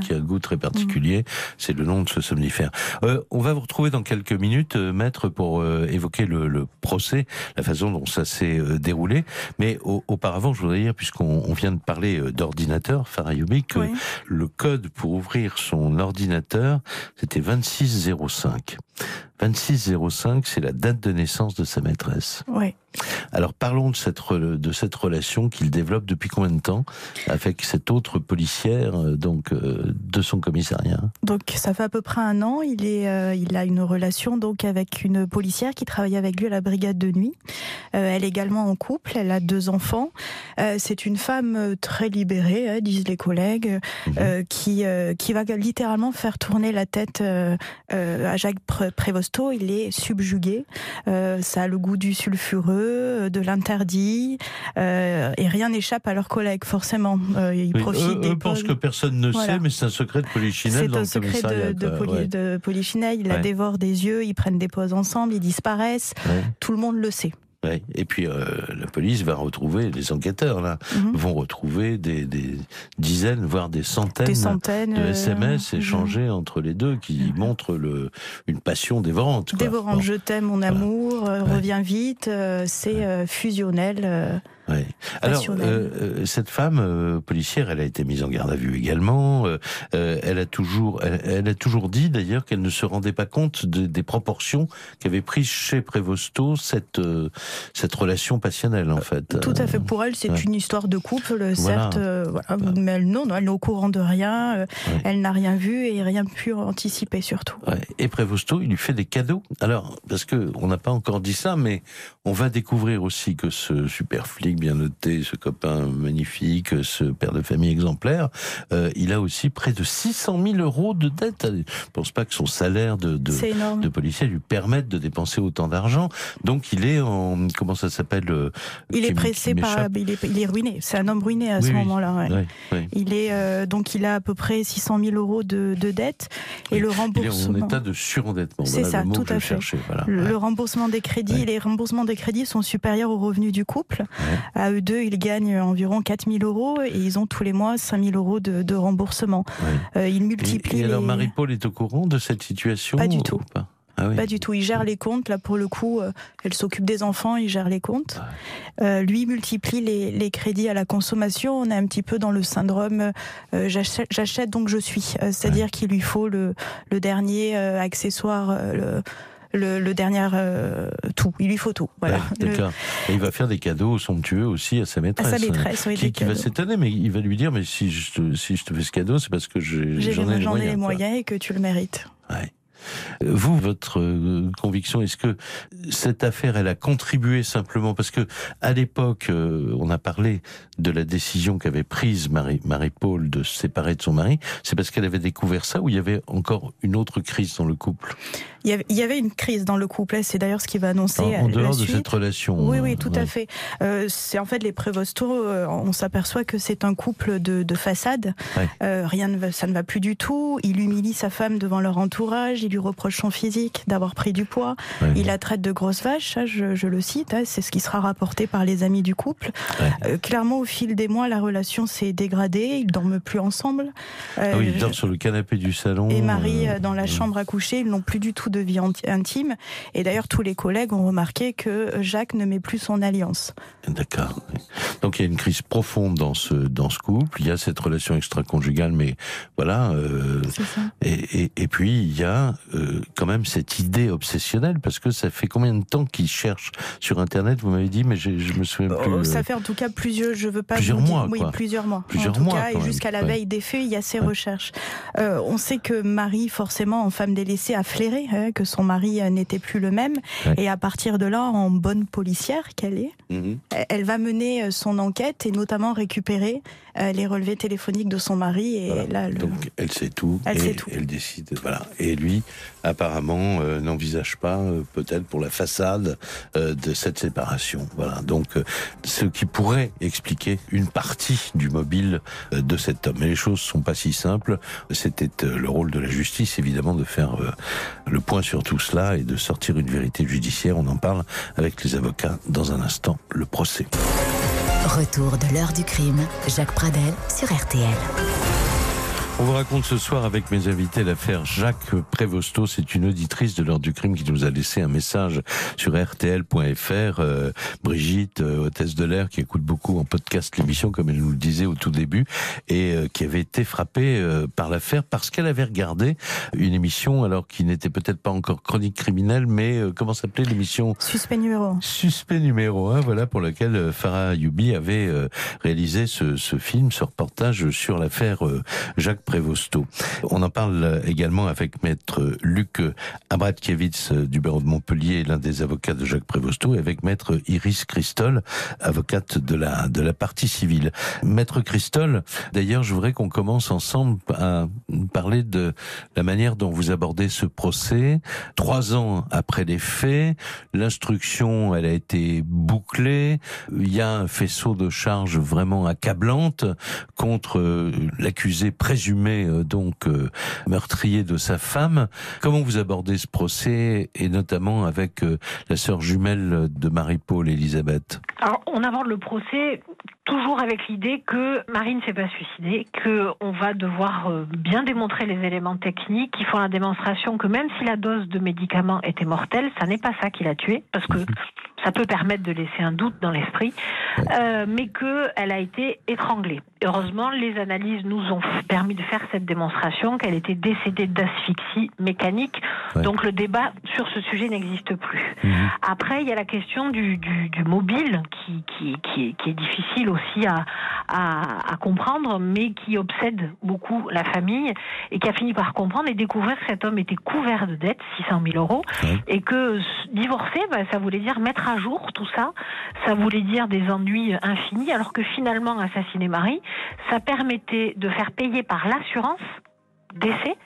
qui a un goût très particulier. C'est le nom de ce somnifère. Euh, on va vous retrouver dans quelques minutes, euh, maître, pour euh, évoquer le, le, procès, la façon dont ça s'est euh, déroulé. Mais auparavant, je voudrais dire, puisqu'on vient de parler d'ordinateur, Farayoumi, que le code pour ouvrir son ordinateur, c'était 2605. 2605, c'est la date de naissance de sa maîtresse. Oui. Alors parlons de cette, de cette relation qu'il développe depuis combien de temps avec cette autre policière euh, donc euh, de son commissariat? Donc ça fait à peu près un an. Il est, euh, il a une relation donc avec une policière qui travaille avec lui à la brigade de nuit. elle est également en couple. Elle a deux enfants. c'est une femme très libérée, hein, disent les collègues, mhm. qui qui va littéralement faire tourner la tête à Jacques Prévosto. Il est subjugué. ça a le goût du sulfureux euh, de l'interdit, euh, et rien n'échappe à leurs collègues, forcément. Euh, ils profitent eux, pensent que personne ne sait, mais c'est un secret de polichinelle C'est un secret de, de, de polichinelle, ils la dévorent des yeux, ils prennent des pauses ensemble, ils disparaissent, tout le monde le sait. Et puis la police va retrouver, les enquêteurs là, mhm. vont retrouver des, des, dizaines, voire des centaines, de SMS échangés entre les deux qui montrent le, une passion dévorante. Dévorante, je t'aime, mon amour, reviens vite, c'est fusionnel. Alors, euh, euh, cette femme euh, policière, elle a été mise en garde à vue également. Euh, elle a toujours, elle, elle a toujours dit d'ailleurs qu'elle ne se rendait pas compte de, des proportions qu'avait pris chez Prévosto cette cette relation passionnelle en fait. Tout à fait. Pour elle, c'est ouais. une histoire de couple, certes, voilà. voilà. mais elle, non, non, elle n'est au courant de rien. Ouais. Elle n'a rien vu et rien pu anticiper surtout. Ouais. Et Prévosto, il lui fait des cadeaux. Alors, parce que on n'a pas encore dit ça, mais on va découvrir aussi que ce super flic bien noté, ce copain magnifique, ce père de famille exemplaire, euh, il a aussi près de 600 000 euros de dette. Je ne pense pas que son salaire de, de, de, policier lui permette de dépenser autant d'argent. Donc il est en... Comment ça s'appelle euh, Il est pressé par... Il est, il est ruiné. C'est un homme ruiné à oui, ce oui. moment-là. Ouais. Oui. Il est, euh, donc il a à peu près 600 000 euros de, de dette. Et le remboursement... Il est en état de surendettement. C'est voilà ça, le mot tout que à je fait. cherchais. Voilà. Le, le remboursement des crédits, les remboursements des crédits sont supérieurs aux revenus du couple. À eux deux, ils gagnent environ 4 000 euros et ils ont tous les mois 5 000 euros de, de remboursement. Oui. Euh, ils multiplient. Et, et alors, les... Marie-Paul est au courant de cette situation Pas du tout. Pas? Ah oui. Pas du tout. Il gère les comptes. Là, pour le coup, euh, elle s'occupe des enfants, il gère les comptes. Euh, lui multiplie les, les, crédits à la consommation. On est un petit peu dans le syndrome euh, j'achète donc je suis. Euh, c'est-à-dire ouais. qu'il lui faut le, le dernier euh, accessoire. Le, le, le, dernier euh, tout. Il lui faut tout. Voilà. Ouais, D'accord. Et il va faire des cadeaux somptueux aussi à sa maîtresse. À sa maîtresse, oui. Qui, qui va s'étonner, mais il va lui dire mais si je te, si je te fais ce cadeau, c'est parce que j'en ai, ai, les moyens, les moyens et que tu le mérites. Ouais. Vous, votre euh, conviction, est-ce que cette affaire, elle a contribué simplement? Parce que à l'époque, euh, on a parlé de la décision qu'avait prise Marie, Marie-Paul de se séparer de son mari, c'est parce qu'elle avait découvert ça ou il y avait encore une autre crise dans le couple? Il y, avait, une crise dans le couple, c'est d'ailleurs ce qui va annoncer. En, en dehors de suite. cette relation. Oui, oui, tout ouais. à fait. Euh, c'est en fait les Prévosto, euh, on s'aperçoit que c'est un couple de, de façade. Ouais. Euh, rien ne va, ça ne va plus du tout. Il humilie sa femme devant leur entourage, il lui reproche son physique, d'avoir pris du poids. Ouais. Il la traite de grosse vache, ça, je, je le cite, hein, c'est ce qui sera rapporté par les amis du couple. Euh, clairement, au fil des mois, la relation s'est dégradée, ils dorment plus ensemble. Ah oui, ils dorment sur le canapé du salon. Et Marie dans la chambre à coucher, ils n'ont plus du tout de vie intime. Et d'ailleurs, tous les collègues ont remarqué que Jacques ne met plus son alliance. D'accord. Donc il y a une crise profonde dans ce dans ce couple. Il y a cette relation extra-conjugale, mais voilà. Euh, et, et, et, puis il y a euh, quand même cette idée obsessionnelle parce que ça fait combien de temps qu'ils cherchent sur Internet Vous m'avez dit, mais je, je me souviens plus. Oh, ça fait en tout cas plusieurs. Je veux pas. Plusieurs mois. Dire, oui, plusieurs mois. Plusieurs en tout mois. Cas, et jusqu'à la ouais. veille des faits, il y a ces ouais. recherches. Euh, on sait que Marie, forcément, en femme délaissée, a flairé hein, que son mari n'était plus le même. Ouais. Et à partir de là, en bonne policière qu'elle est, mmh. elle va mener son enquête et notamment récupérer euh, les relevés téléphoniques de son mari. Et voilà. là, le... Donc elle sait tout. Elle et sait tout. Elle décide. Voilà. Et lui, apparemment, euh, n'envisage pas, euh, peut-être pour la façade, euh, de cette séparation. Voilà. Donc, ce qui pourrait expliquer une partie du mobile de cet homme. Mais les choses sont pas si simples. C'était le rôle de la justice, évidemment, de faire le point sur tout cela et de sortir une vérité judiciaire. On en parle avec les avocats dans un instant. Le procès. Retour de l'heure du crime. Jacques Pradel sur RTL. On vous raconte ce soir avec mes invités l'affaire Jacques Prévosto. C'est une auditrice de l'heure du crime qui nous a laissé un message sur rtl.fr. Euh, Brigitte, euh, hôtesse de l'air, qui écoute beaucoup en podcast l'émission, comme elle nous le disait au tout début, et euh, qui avait été frappée euh, par l'affaire parce qu'elle avait regardé une émission, alors qui n'était peut-être pas encore chronique criminelle, mais comment s'appelait l'émission? Suspect numéro 1. Suspect numéro 1, voilà, pour laquelle Farah Youbi avait réalisé ce, ce, film, ce reportage sur l'affaire Jacques On en parle également avec maître Luc Abratkiewicz du barreau de Montpellier, l'un des avocats de Jacques Prévosto, et avec maître Iris Christol, avocate de la, de la partie civile. Maître Christol, d'ailleurs, je voudrais qu'on commence ensemble à parler de la manière dont vous abordez ce procès. Trois ans après les faits, l'instruction, elle a été bouclée. Il y a un faisceau de charges vraiment accablante contre l'accusé présumé euh, donc euh, meurtrier de sa femme. Comment vous abordez ce procès et notamment avec euh, la sœur jumelle de Marie-Paul, Elisabeth Alors, on aborde le procès toujours avec l'idée que Marie ne s'est pas suicidée, qu'on va devoir euh, bien démontrer les éléments techniques qui font la démonstration que même si la dose de médicaments était mortelle, ça n'est pas ça qui l'a tuée, parce que ça peut permettre de laisser un doute dans l'esprit, euh, mais qu'elle a été étranglée. Heureusement, les analyses nous ont permis de faire cette démonstration qu'elle était décédée d'asphyxie mécanique. Donc le débat sur ce sujet n'existe plus. Mhm. Après, il y a la question du, du, du mobile qui, qui, qui, est, qui, est, difficile aussi à, à, à, comprendre, mais qui obsède beaucoup la famille et qui a fini par comprendre et découvrir que cet homme était couvert de dettes, 600 000 euros, et que divorcer, bah, ça voulait dire mettre à jour tout ça, ça voulait dire des ennuis infinis, alors que finalement, assassiner Marie, ça permettait de faire payer par l'assurance décès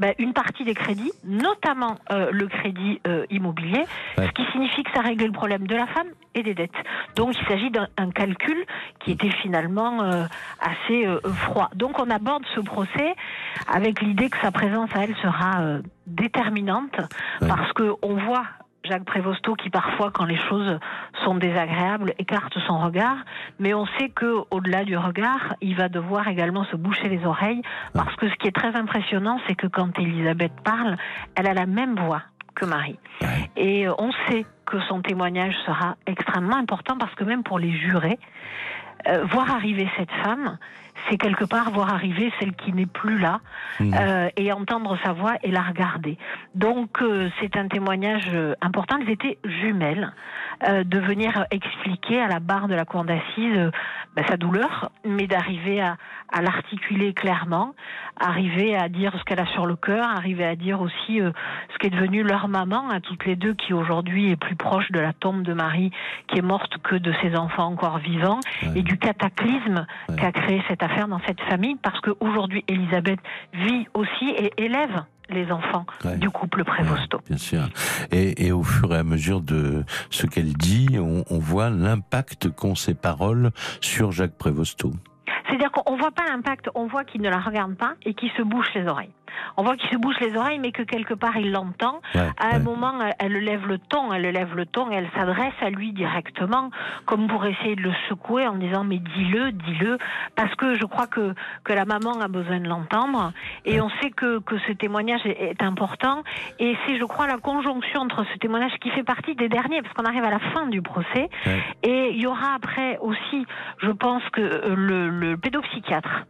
ben, une partie des crédits, notamment euh, le crédit euh, immobilier, ouais. ce qui signifie que ça réglait le problème de la femme et des dettes. Donc il s'agit d'un calcul qui était finalement euh, assez froid. Donc on aborde ce procès avec l'idée que sa présence à elle sera déterminante, ouais. parce qu'on voit Jacques Prévosto qui parfois, quand les choses sont désagréables, écarte son regard, mais on sait que au-delà du regard, il va devoir également se boucher les oreilles, parce que ce qui est très impressionnant, c'est que quand Elisabeth parle, elle a la même voix que Marie. Et on sait que son témoignage sera extrêmement important parce que même pour les jurés, euh, voir arriver cette femme, c'est quelque part voir arriver celle qui n'est plus là mmh. euh, et entendre sa voix et la regarder. Donc euh, c'est un témoignage important. Elles étaient jumelles euh, de venir expliquer à la barre de la cour d'assises bah, sa douleur, mais d'arriver à, à l'articuler clairement, arriver à dire ce qu'elle a sur le cœur, arriver à dire aussi euh, ce qu'est devenu leur maman à toutes les deux, qui aujourd'hui est plus proche de la tombe de Marie, qui est morte que de ses enfants encore vivants, ouais. et du cataclysme ouais. qu'a créé cette affaire dans cette famille, parce qu'aujourd'hui Elisabeth vit aussi et élève les enfants ouais. du couple Prévosto. Ouais, bien sûr. Et, et, au fur et à mesure de ce qu'elle dit, on, on voit l'impact qu'ont ces paroles sur Jacques Prévosto. C'est-à-dire qu'on voit pas l'impact, on voit qu'il ne la regarde pas et qu'il se bouche les oreilles. On voit qu'il se bouche les oreilles, mais que quelque part il l'entend. Ouais, à un ouais. moment, elle lève le ton, elle lève le ton, elle s'adresse à lui directement, comme pour essayer de le secouer en disant mais dis-le, dis-le, parce que je crois que que la maman a besoin de l'entendre, et ouais. on sait que que ce témoignage est, est important, et c'est je crois la conjonction entre ce témoignage qui fait partie des derniers, parce qu'on arrive à la fin du procès, et il y aura après aussi, je pense que euh, le, le pédopsychiatre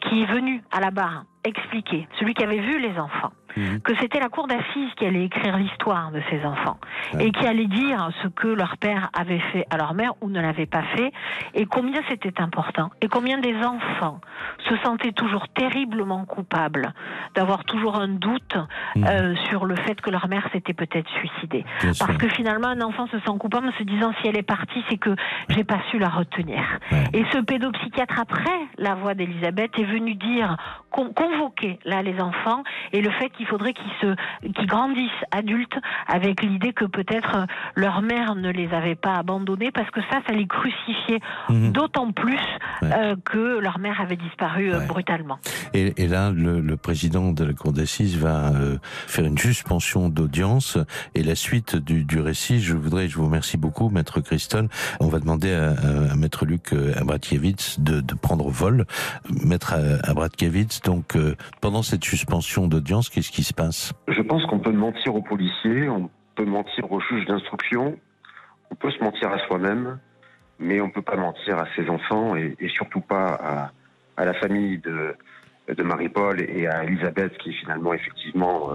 qui est venu à la barre expliquer, celui qui avait vu les enfants, mmh. que c'était la cour d'assises qui allait écrire l'histoire de ces enfants ouais. et qui allait dire ce que leur père avait fait à leur mère ou ne l'avait pas fait et combien c'était important et combien des enfants se sentaient toujours terriblement coupables d'avoir toujours un doute mmh. euh, sur le fait que leur mère s'était peut-être suicidée. Bien Parce sûr. que finalement, un enfant se sent coupable en se disant si elle est partie, c'est que j'ai pas su la retenir. Ouais. Et ce pédopsychiatre, après la voix d'Elisabeth, est venu dire convoquer là les enfants et le fait qu'il faudrait qu'ils se qu'ils grandissent adultes avec l'idée que peut-être leur mère ne les avait pas abandonnés parce que ça ça les crucifiait mmh. d'autant plus ouais. euh, que leur mère avait disparu euh, ouais. brutalement. Et, et là le, le, président de la cour d'assises va euh, faire une suspension d'audience et la suite du, du, récit je voudrais je vous remercie beaucoup maître Christol on va demander à, à, à maître Luc euh, Abratkiewicz de, de prendre vol maître Abratkiewicz donc euh, pendant cette suspension d'audience, qu'est-ce qui se passe? Je pense qu'on peut mentir aux policiers, on peut mentir aux juges d'instruction, on peut se mentir à soi-même, mais on ne peut pas mentir à ses enfants et, et surtout pas à, à, la famille de, de Marie-Paul et à Elisabeth qui est finalement effectivement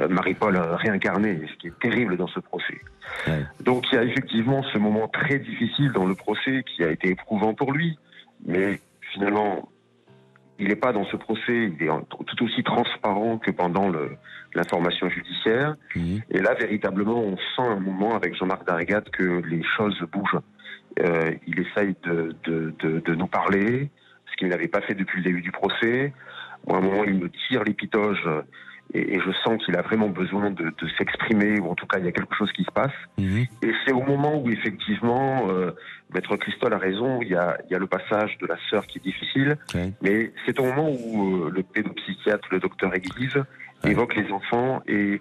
euh, Marie-Paul réincarnée, ce qui est terrible dans ce procès. Ouais. Donc il y a effectivement ce moment très difficile dans le procès qui a été éprouvant pour lui, mais finalement il n'est pas dans ce procès, il est tout aussi transparent que pendant l'information judiciaire. Mmh. Et là, véritablement, on sent un moment avec Jean-Marc Darrigat que les choses bougent. Euh, il essaye de, de, de, de, nous parler, ce qu'il n'avait pas fait depuis le début du procès. Moi, à un moment, il me tire l'épitoge et, et, je sens qu'il a vraiment besoin de, de s'exprimer, ou en tout cas il y a quelque chose qui se passe. Mmh. Et c'est au moment où effectivement, euh, Maître Christol a raison, il y a, il y a le passage de la sœur qui est difficile, okay. mais c'est au moment où euh, le pédopsychiatre, le docteur Église, évoque les enfants et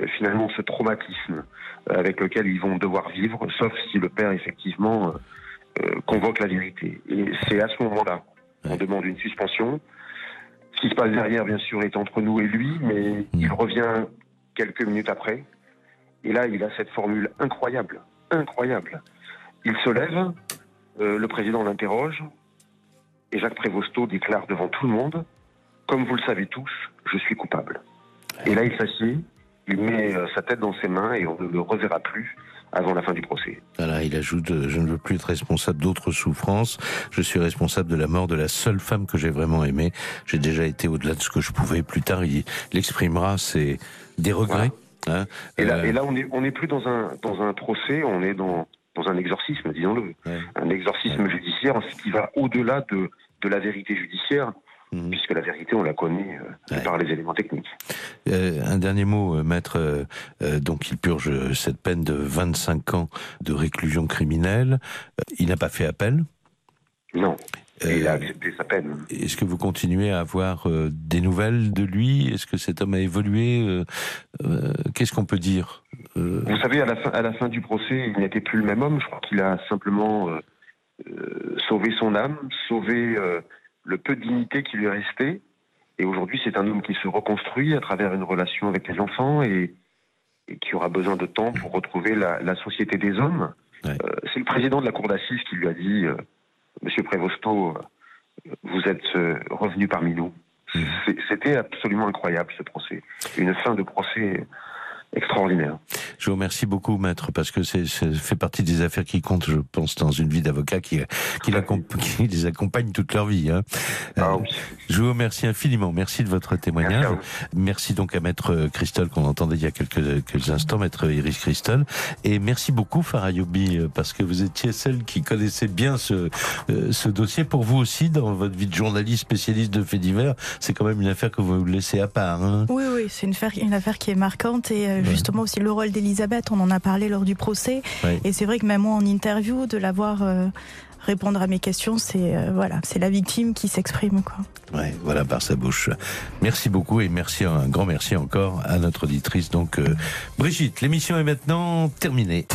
euh, finalement ce traumatisme avec lequel ils vont devoir vivre, sauf si le père effectivement euh, convoque la vérité. Et c'est à ce moment-là qu'on demande une suspension. Ce qui se passe derrière, bien sûr, est entre nous et lui, mais il revient quelques minutes après. Et là, il a cette formule incroyable, incroyable. Il se lève, euh, le président l'interroge, et Jacques Prévosto déclare devant tout le monde, comme vous le savez tous, je suis coupable. Et là, il s'assied, il met euh, sa tête dans ses mains et on ne le reverra plus avant la fin du procès. Voilà, il ajoute euh, Je ne veux plus être responsable d'autres souffrances. Je suis responsable de la mort de la seule femme que j'ai vraiment aimée. J'ai déjà été au-delà de ce que je pouvais. Plus tard, il, il exprimera ses, des regrets. Hein, Et là, euh, et là on n'est on plus dans un, dans un procès, on est dans, dans un exorcisme, disons-le. Un exorcisme judiciaire, ce qui va au-delà de, de la vérité judiciaire, Mhm. puisque la vérité, on la connaît euh, par les éléments techniques. Euh, un dernier mot, euh, maître. euh, donc, il purge cette peine de 25 ans de réclusion criminelle. Il n'a pas fait appel? Non. Il a accepté sa peine. Est-ce que vous continuez à avoir des nouvelles de lui? Est-ce que cet homme a évolué? Qu'est-ce qu'on peut dire? Vous savez, à la, fin, à la fin du procès, il n'était plus le même homme. Je crois qu'il a simplement sauvé son âme, sauvé le peu de dignité qui lui restait. Et aujourd'hui, c'est un homme qui se reconstruit à travers une relation avec les enfants et, et qui aura besoin de temps pour retrouver la, la société des hommes. Euh, c'est le président de la cour d'assises qui lui a dit euh, Monsieur Prévosto, euh, vous êtes revenu parmi nous. C'est- C'était absolument incroyable ce procès. Une fin de procès extraordinaire. Je vous remercie beaucoup, maître, parce que c'est fait partie des affaires qui comptent, je pense, dans une vie d'avocat qui, qui, qui les accompagne toute leur vie. Hein. Euh, Je vous remercie infiniment. Merci de votre témoignage. Merci, donc à maître Christol qu'on entendait il y a quelques, quelques instants, maître Iris Christol. Et merci beaucoup, Farayobi, euh, parce que vous étiez celle qui connaissait bien ce, euh, ce dossier. Pour vous aussi, dans votre vie de journaliste spécialiste de faits divers, c'est quand même une affaire que vous laissez à part. Hein. Oui, oui, c'est une affaire, une affaire qui est marquante et euh, justement aussi le rôle d'Elisabeth, on en a parlé lors du procès. Et c'est vrai que même moi en interview, de l'avoir euh, répondre à mes questions, c'est euh, voilà, c'est la victime qui s'exprime quoi. Ouais, voilà par sa bouche. Merci beaucoup et merci un grand merci encore à notre auditrice donc euh, Brigitte. L'émission est maintenant terminée.